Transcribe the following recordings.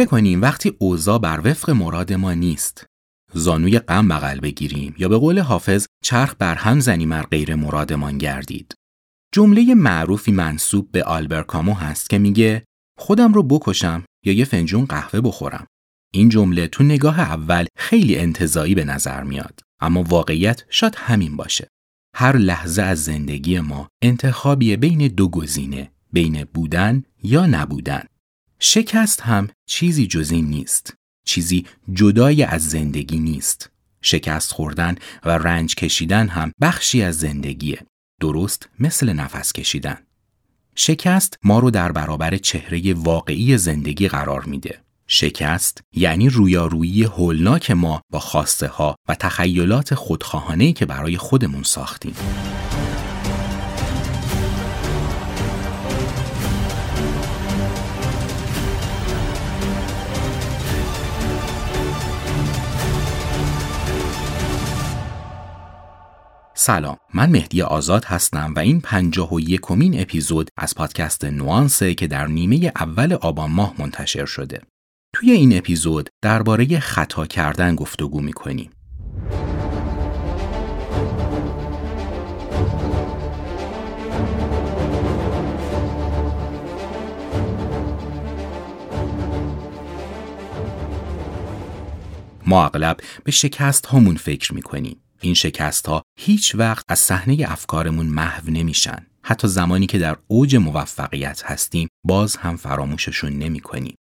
چه کنیم وقتی اوضاع بر وفق مراد ما نیست؟ زانوی غم بغل بگیریم یا به قول حافظ چرخ بر هم زنیم مر غیر مرادمان گردید. جمله معروفی منصوب به آلبر کامو هست که میگه خودم رو بکشم یا یه فنجون قهوه بخورم. این جمله تو نگاه اول خیلی انتظایی به نظر میاد اما واقعیت شاید همین باشه. هر لحظه از زندگی ما انتخابیه بین دو گزینه بین بودن یا نبودن. شکست هم چیزی جز این نیست. چیزی جدای از زندگی نیست. شکست خوردن و رنج کشیدن هم بخشی از زندگیه. درست مثل نفس کشیدن. شکست ما رو در برابر چهره واقعی زندگی قرار میده. شکست یعنی رویارویی هولناک ما با خواسته ها و تخیلات خودخواهانه که برای خودمون ساختیم. سلام من مهدی آزاد هستم و این پنجاه و یکمین اپیزود از پادکست نوانسه که در نیمه اول آبان ماه منتشر شده. توی این اپیزود درباره خطا کردن گفتگو می‌کنیم. ما اغلب به شکست هامون فکر می‌کنیم. این شکست ها هیچ وقت از صحنه افکارمون محو نمیشن. حتی زمانی که در اوج موفقیت هستیم باز هم فراموششون نمی کنیم.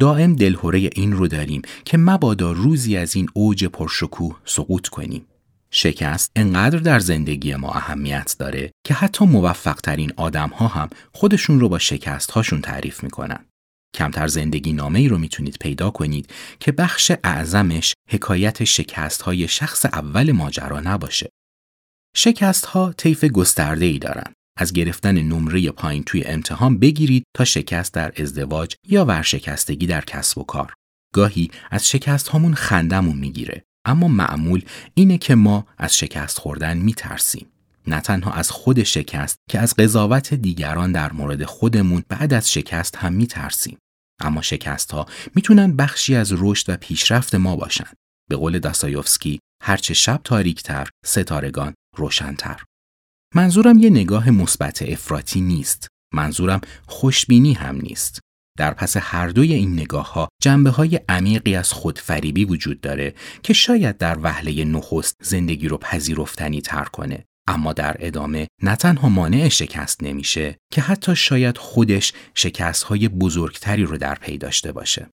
دائم دلهوره این رو داریم که مبادا روزی از این اوج پرشکوه سقوط کنیم. شکست انقدر در زندگی ما اهمیت داره که حتی موفق ترین آدم ها هم خودشون رو با شکست هاشون تعریف می‌کنن. کمتر زندگی نامه ای رو می‌تونید پیدا کنید که بخش اعظمش حکایت شکست های شخص اول ماجرا نباشه. شکست ها طیف گسترده ای دارن. از گرفتن نمره پایین توی امتحان بگیرید تا شکست در ازدواج یا ورشکستگی در کسب و کار. گاهی از شکست هامون خندمون می‌گیره اما معمول اینه که ما از شکست خوردن میترسیم. نه تنها از خود شکست که از قضاوت دیگران در مورد خودمون بعد از شکست هم میترسیم. اما شکست ها می‌تونن بخشی از رشد و پیشرفت ما باشن. به قول داستایوفسکی هرچه شب تاریکتر ستارگان روشنتر. منظورم یه نگاه مثبت افراطی نیست. منظورم خوشبینی هم نیست. در پس هر دوی این نگاه ها جنبه های عمیقی از خودفریبی وجود داره که شاید در وهله نخست زندگی رو پذیرفتنی تر کنه اما در ادامه نه تنها مانع شکست نمیشه که حتی شاید خودش شکست های بزرگتری رو در پی داشته باشه.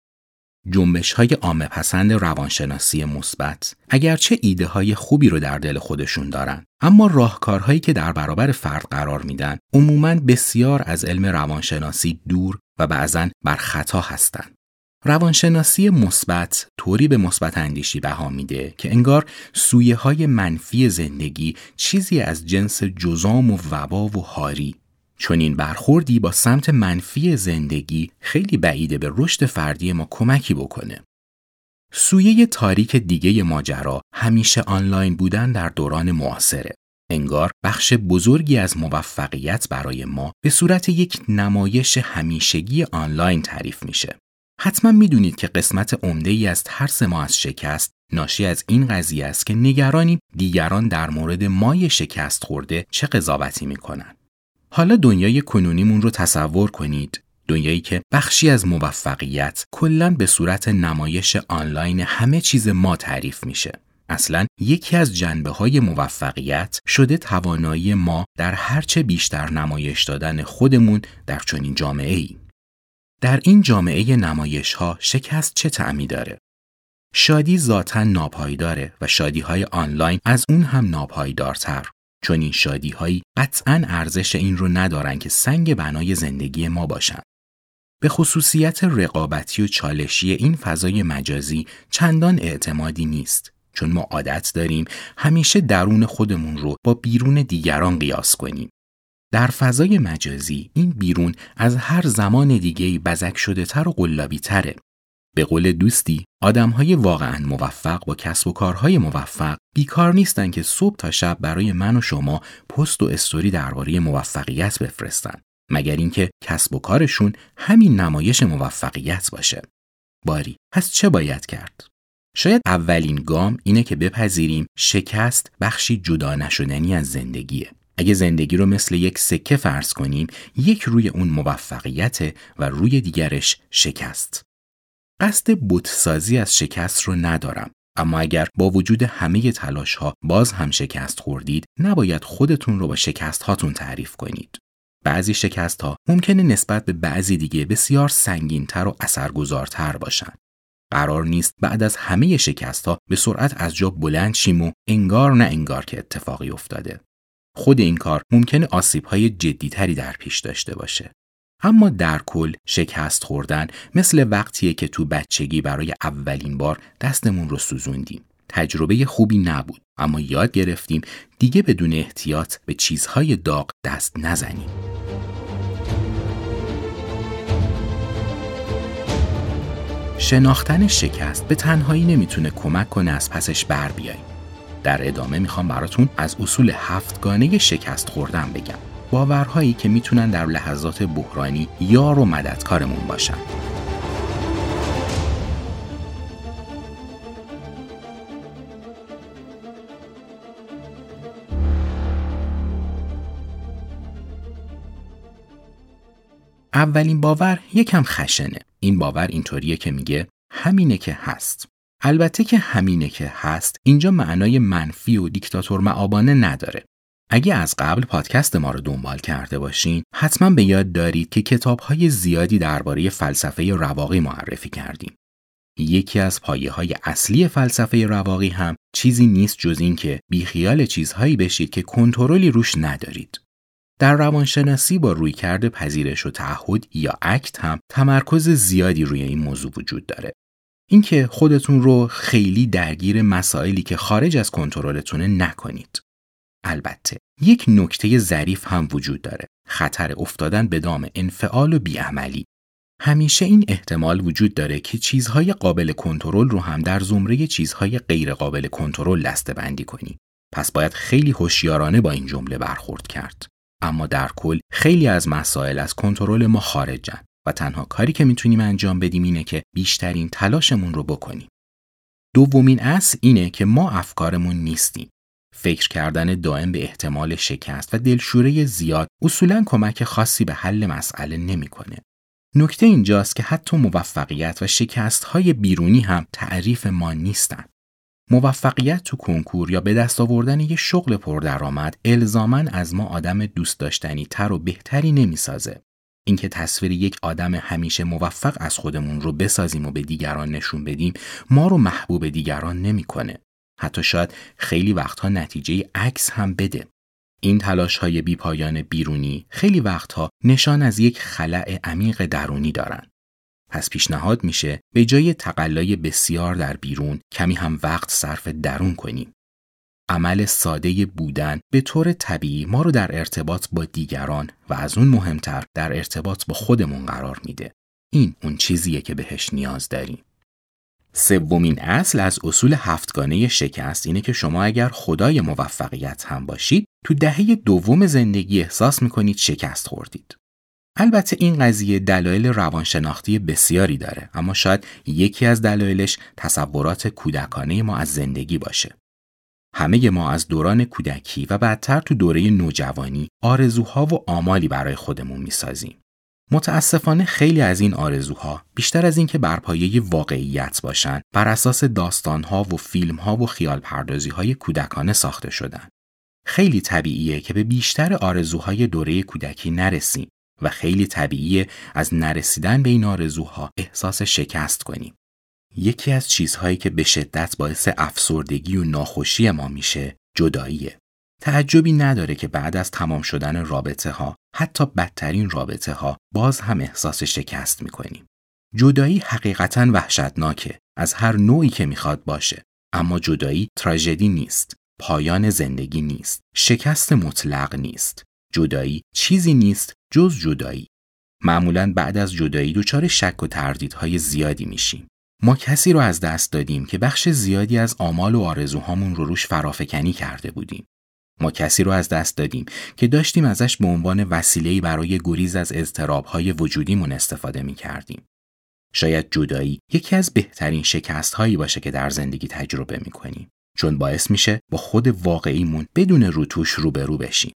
جنبش های عامه پسند روانشناسی مثبت اگرچه ایده های خوبی رو در دل خودشون دارن اما راهکارهایی که در برابر فرد قرار میدن عموماً بسیار از علم روانشناسی دور و بعضا بر خطا هستند. روانشناسی مثبت طوری به مثبت اندیشی بها میده که انگار سویه های منفی زندگی چیزی از جنس جزام و وبا و هاری چون این برخوردی با سمت منفی زندگی خیلی بعیده به رشد فردی ما کمکی بکنه. سویه تاریک دیگه ماجرا همیشه آنلاین بودن در دوران معاصره. انگار بخش بزرگی از موفقیت برای ما به صورت یک نمایش همیشگی آنلاین تعریف میشه. حتما می‌دونید که قسمت عمده ای از ترس ما از شکست ناشی از این قضیه است که نگرانیم دیگران در مورد مای شکست خورده چه قضاوتی می‌کنن. حالا دنیای کنونیمون رو تصور کنید دنیایی که بخشی از موفقیت کلا به صورت نمایش آنلاین همه چیز ما تعریف میشه. اصلا یکی از جنبه های موفقیت شده توانایی ما در هرچه بیشتر نمایش دادن خودمون در چنین جامعه ای. در این جامعه نمایش ها شکست چه تعمی داره؟ شادی ذاتا ناپایداره و شادی های آنلاین از اون هم ناپایدارتر چون این شادی هایی قطعا ارزش این رو ندارن که سنگ بنای زندگی ما باشن. به خصوصیت رقابتی و چالشی این فضای مجازی چندان اعتمادی نیست چون ما عادت داریم همیشه درون خودمون رو با بیرون دیگران قیاس کنیم. در فضای مجازی این بیرون از هر زمان دیگهی بزک شده تر و قلابی تره. به قول دوستی آدمهای واقعا موفق با کسب و کارهای موفق بیکار نیستن که صبح تا شب برای من و شما پست و استوری درباره موفقیت بفرستن مگر اینکه کسب و کارشون همین نمایش موفقیت باشه. باری پس چه باید کرد؟ شاید اولین گام اینه که بپذیریم شکست بخشی جدا نشدنی از زندگیه. اگه زندگی رو مثل یک سکه فرض کنیم، یک روی اون موفقیت و روی دیگرش شکست. قصد بتسازی از شکست رو ندارم. اما اگر با وجود همه تلاش ها باز هم شکست خوردید، نباید خودتون رو با شکست هاتون تعریف کنید. بعضی شکست ها ممکنه نسبت به بعضی دیگه بسیار سنگینتر و اثرگذارتر باشن. قرار نیست بعد از همه شکست ها به سرعت از جا بلند شیم و انگار نه انگار که اتفاقی افتاده. خود این کار ممکنه های جدیتری در پیش داشته باشه. اما در کل شکست خوردن مثل وقتیه که تو بچگی برای اولین بار دستمون رو سوزوندیم. تجربه خوبی نبود اما یاد گرفتیم دیگه بدون احتیاط به چیزهای داغ دست نزنیم. شناختن شکست به تنهایی نمی‌تونه کمک کنه از پسش بر بیاییم. در ادامه می‌خوام براتون از اصول هفتگانه شکست خوردن بگم. باورهایی که می‌تونن در لحظات بحرانی یار و مددکارمون باشن. اولین باور یکم خشنه. این باور اینطوریه که میگه همینه که هست. البته که همینه که هست اینجا معنای منفی و دیکتاتور معابانه نداره. اگه از قبل پادکست ما رو دنبال کرده باشین حتما به یاد دارید که کتابهای زیادی درباره فلسفه رواقی معرفی کردیم. یکی از پایه های اصلی فلسفه رواقی هم چیزی نیست جز این که بیخیال چیزهایی بشید که کنترلی روش ندارید. در روانشناسی با رویکرد پذیرش و تعهد یا اکت هم تمرکز زیادی روی این موضوع وجود داره. اینکه خودتون رو خیلی درگیر مسائلی که خارج از کنترلتونه نکنید. البته یک نکته ظریف هم وجود داره. خطر افتادن به دام انفعال و بیعملی. همیشه این احتمال وجود داره که چیزهای قابل کنترل رو هم در زمره چیزهای غیر قابل کنترل بندی کنی. پس باید خیلی هوشیارانه با این جمله برخورد کرد. اما در کل خیلی از مسائل از کنترل ما خارجن تنها کاری که می‌تونیم انجام بدیم اینه که بیشترین تلاشمون رو بکنیم. دومین اصل اینه که ما افکارمون نیستیم. فکر کردن دائم به احتمال شکست و دلشوره زیاد اصولا کمک خاصی به حل مسئله نمی‌کنه. نکته اینجاست که حتی موفقیت و شکست های بیرونی هم تعریف ما نیستن. موفقیت تو کنکور یا به دست آوردن یه شغل پردرآمد الزامن از ما آدم دوست داشتنی تر و بهتری نمی‌سازه. اینکه تصویر یک آدم همیشه موفق از خودمون رو بسازیم و به دیگران نشون بدیم ما رو محبوب دیگران نمی‌کنه. حتی شاید خیلی وقتها نتیجه عکس هم بده. این تلاش های بی پایان بیرونی خیلی وقتها نشان از یک خلع عمیق درونی دارن. پس پیشنهاد میشه به جای تقلای بسیار در بیرون کمی هم وقت صرف درون کنیم. عمل ساده بودن به طور طبیعی ما رو در ارتباط با دیگران و از اون مهمتر در ارتباط با خودمون قرار میده. این اون چیزیه که بهش نیاز داریم. سومین اصل از اصول هفتگانه شکست اینه که شما اگر خدای موفقیت هم باشید تو دهه دوم زندگی احساس می‌کنید شکست خوردید. البته این قضیه دلایل روانشناختی بسیاری داره اما شاید یکی از دلایلش تصورات کودکانه ما از زندگی باشه. همه ما از دوران کودکی و بعدتر تو دوره نوجوانی آرزوها و آمالی برای خودمون می‌سازیم. متاسفانه خیلی از این آرزوها بیشتر از اینکه بر پایه واقعیت باشند بر اساس داستانها و فیلمها و خیال پردازی های کودکانه ساخته شدن. خیلی طبیعیه که به بیشتر آرزوهای دوره کودکی نرسیم و خیلی طبیعیه از نرسیدن به این آرزوها احساس شکست کنیم. یکی از چیزهایی که به شدت باعث افسردگی و ناخوشی ما میشه جداییه. تعجبی نداره که بعد از تمام شدن رابطه ها حتی بدترین رابطه ها باز هم احساس شکست می‌کنیم. جدایی حقیقتا وحشتناکه از هر نوعی که می‌خواد باشه اما جدایی تراژدی نیست پایان زندگی نیست شکست مطلق نیست جدایی چیزی نیست جز جدایی معمولا بعد از جدایی دچار شک و تردیدهای زیادی میشیم ما کسی رو از دست دادیم که بخش زیادی از آمال و آرزوهامون رو روش فرافکنی کرده بودیم ما کسی رو از دست دادیم که داشتیم ازش به عنوان وسیله‌ای برای گریز از اضطرابهای وجودیمون استفاده می کردیم. شاید جدایی یکی از بهترین شکست هایی باشه که در زندگی تجربه می کنیم. چون باعث میشه با خود واقعیمون بدون روتوش روبرو بشیم.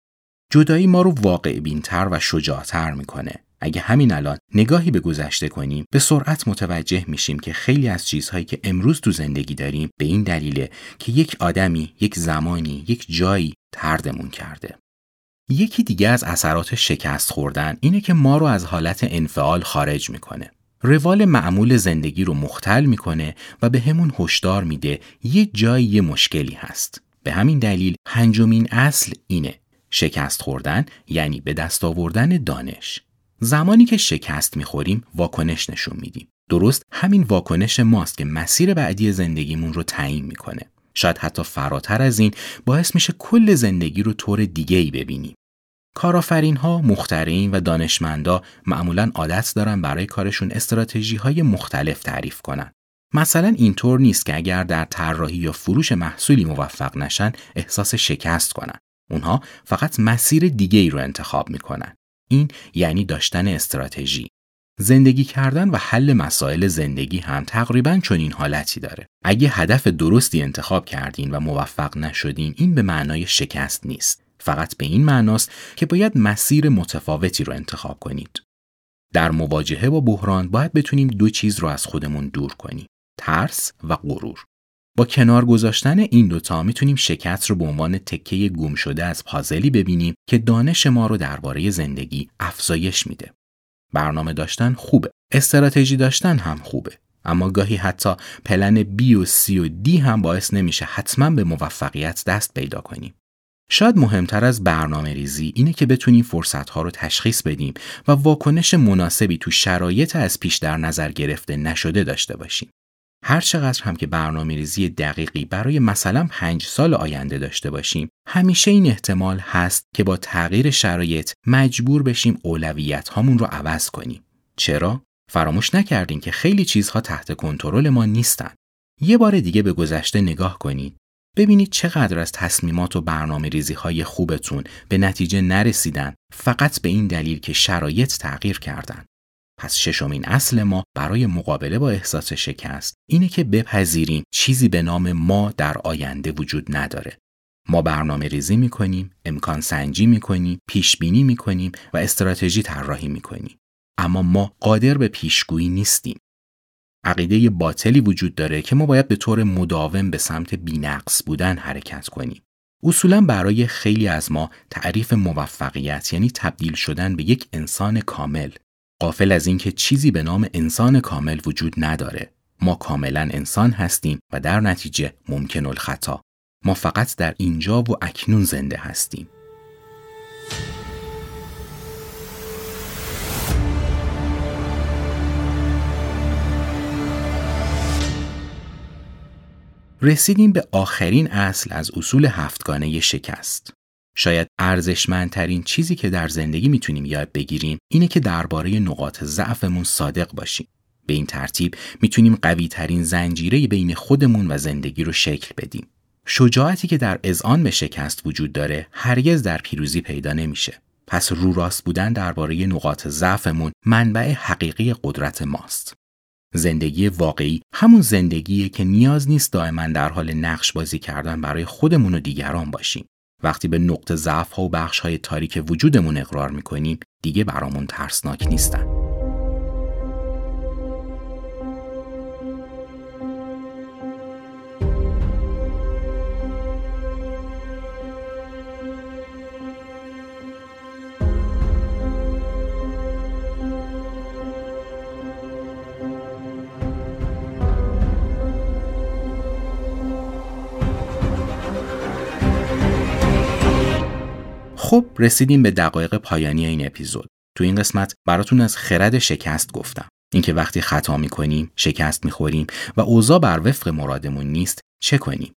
جدایی ما رو واقع بینتر و شجاعتر می‌کنه. اگه همین الان نگاهی به گذشته کنیم به سرعت متوجه میشیم که خیلی از چیزهایی که امروز تو زندگی داریم به این دلیله که یک آدمی، یک زمانی، یک جایی تردمون کرده. یکی دیگه از اثرات شکست خوردن اینه که ما رو از حالت انفعال خارج می‌کنه. روال معمول زندگی رو مختل می‌کنه و به همون هشدار میده یه جایی یه مشکلی هست. به همین دلیل پنجمین اصل اینه. شکست خوردن یعنی به دست آوردن دانش. زمانی که شکست می‌خوریم واکنش نشون میدیم. درست همین واکنش ماست که مسیر بعدی زندگیمون رو تعیین می‌کنه. شاید حتی فراتر از این باعث میشه کل زندگی رو طور دیگه ای ببینیم. کارآفرین ها، مخترین و دانشمندا معمولا عادت دارن برای کارشون استراتژی های مختلف تعریف کنن. مثلا اینطور نیست که اگر در طراحی یا فروش محصولی موفق نشن احساس شکست کنن. اونها فقط مسیر دیگه ای رو انتخاب می‌کنن. این یعنی داشتن استراتژی. زندگی کردن و حل مسائل زندگی هم تقریبا چنین حالتی داره. اگه هدف درستی انتخاب کردین و موفق نشدین این به معنای شکست نیست. فقط به این معناست که باید مسیر متفاوتی رو انتخاب کنید. در مواجهه با بحران باید بتونیم دو چیز رو از خودمون دور کنیم. ترس و غرور. با کنار گذاشتن این دوتا می‌تونیم شکست رو به عنوان تکه گم شده از پازلی ببینیم که دانش ما رو درباره زندگی افزایش میده. برنامه داشتن خوبه. استراتژی داشتن هم خوبه. اما گاهی حتی پلن B و C و D هم باعث نمیشه حتما به موفقیت دست پیدا کنیم. شاید مهمتر از برنامه ریزی اینه که بتونیم فرصت ها رو تشخیص بدیم و واکنش مناسبی تو شرایط از پیش در نظر گرفته نشده داشته باشیم. هر چقدر هم که برنامه ریزی دقیقی برای مثلا پنج سال آینده داشته باشیم همیشه این احتمال هست که با تغییر شرایط مجبور بشیم اولویت هامون رو عوض کنیم. چرا؟ فراموش نکردیم که خیلی چیزها تحت کنترل ما نیستن. یه بار دیگه به گذشته نگاه کنید. ببینید چقدر از تصمیمات و برنامه ریزی های خوبتون به نتیجه نرسیدن فقط به این دلیل که شرایط تغییر کردن. پس ششمین اصل ما برای مقابله با احساس شکست اینه که بپذیریم چیزی به نام ما در آینده وجود نداره. ما برنامه ریزی می کنیم، امکان سنجی می کنیم، پیش بینی می کنیم و استراتژی طراحی می کنیم. اما ما قادر به پیشگویی نیستیم. عقیده باطلی وجود داره که ما باید به طور مداوم به سمت بینقص بودن حرکت کنیم. اصولا برای خیلی از ما تعریف موفقیت یعنی تبدیل شدن به یک انسان کامل قافل از اینکه چیزی به نام انسان کامل وجود نداره. ما کاملا انسان هستیم و در نتیجه ممکن الخطا. ما فقط در اینجا و اکنون زنده هستیم. رسیدیم به آخرین اصل از اصول هفتگانه شکست. شاید ارزشمندترین چیزی که در زندگی می‌تونیم یاد بگیریم اینه که درباره نقاط ضعفمون صادق باشیم. به این ترتیب می‌تونیم قوی ترین زنجیره بین خودمون و زندگی رو شکل بدیم. شجاعتی که در اذعان به شکست وجود داره هرگز در پیروزی پیدا نمیشه. پس رو راست بودن درباره نقاط ضعفمون منبع حقیقی قدرت ماست. زندگی واقعی همون زندگیه که نیاز نیست دائما در حال نقش بازی کردن برای خودمون و دیگران باشیم. وقتی به نقط ضعف ها و بخش های تاریک وجودمون اقرار می‌کنیم دیگه برامون ترسناک نیستن. خب رسیدیم به دقایق پایانی این اپیزود. تو این قسمت براتون از خرد شکست گفتم. اینکه وقتی خطا می‌کنیم، شکست می‌خوریم و اوضاع بر وفق مرادمون نیست، چه کنیم؟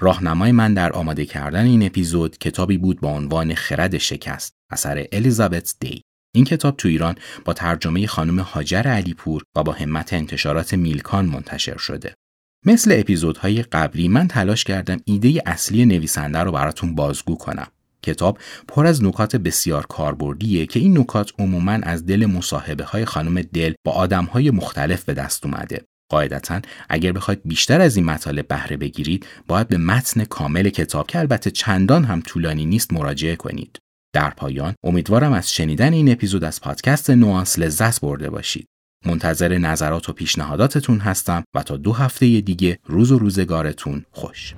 راهنمای من در آماده کردن این اپیزود کتابی بود با عنوان خرد شکست اثر الیزابت دی این کتاب تو ایران با ترجمه خانم هاجر علیپور و با همت انتشارات میلکان منتشر شده مثل اپیزودهای قبلی من تلاش کردم ایده اصلی نویسنده رو براتون بازگو کنم کتاب پر از نکات بسیار کاربردیه که این نکات عموما از دل مصاحبه های خانم دل با آدم های مختلف به دست اومده. قاعدتا اگر بخواید بیشتر از این مطالب بهره بگیرید باید به متن کامل کتاب که البته چندان هم طولانی نیست مراجعه کنید. در پایان امیدوارم از شنیدن این اپیزود از پادکست نوانس لذت برده باشید. منتظر نظرات و پیشنهاداتتون هستم و تا دو هفته دیگه روز و روزگارتون خوش.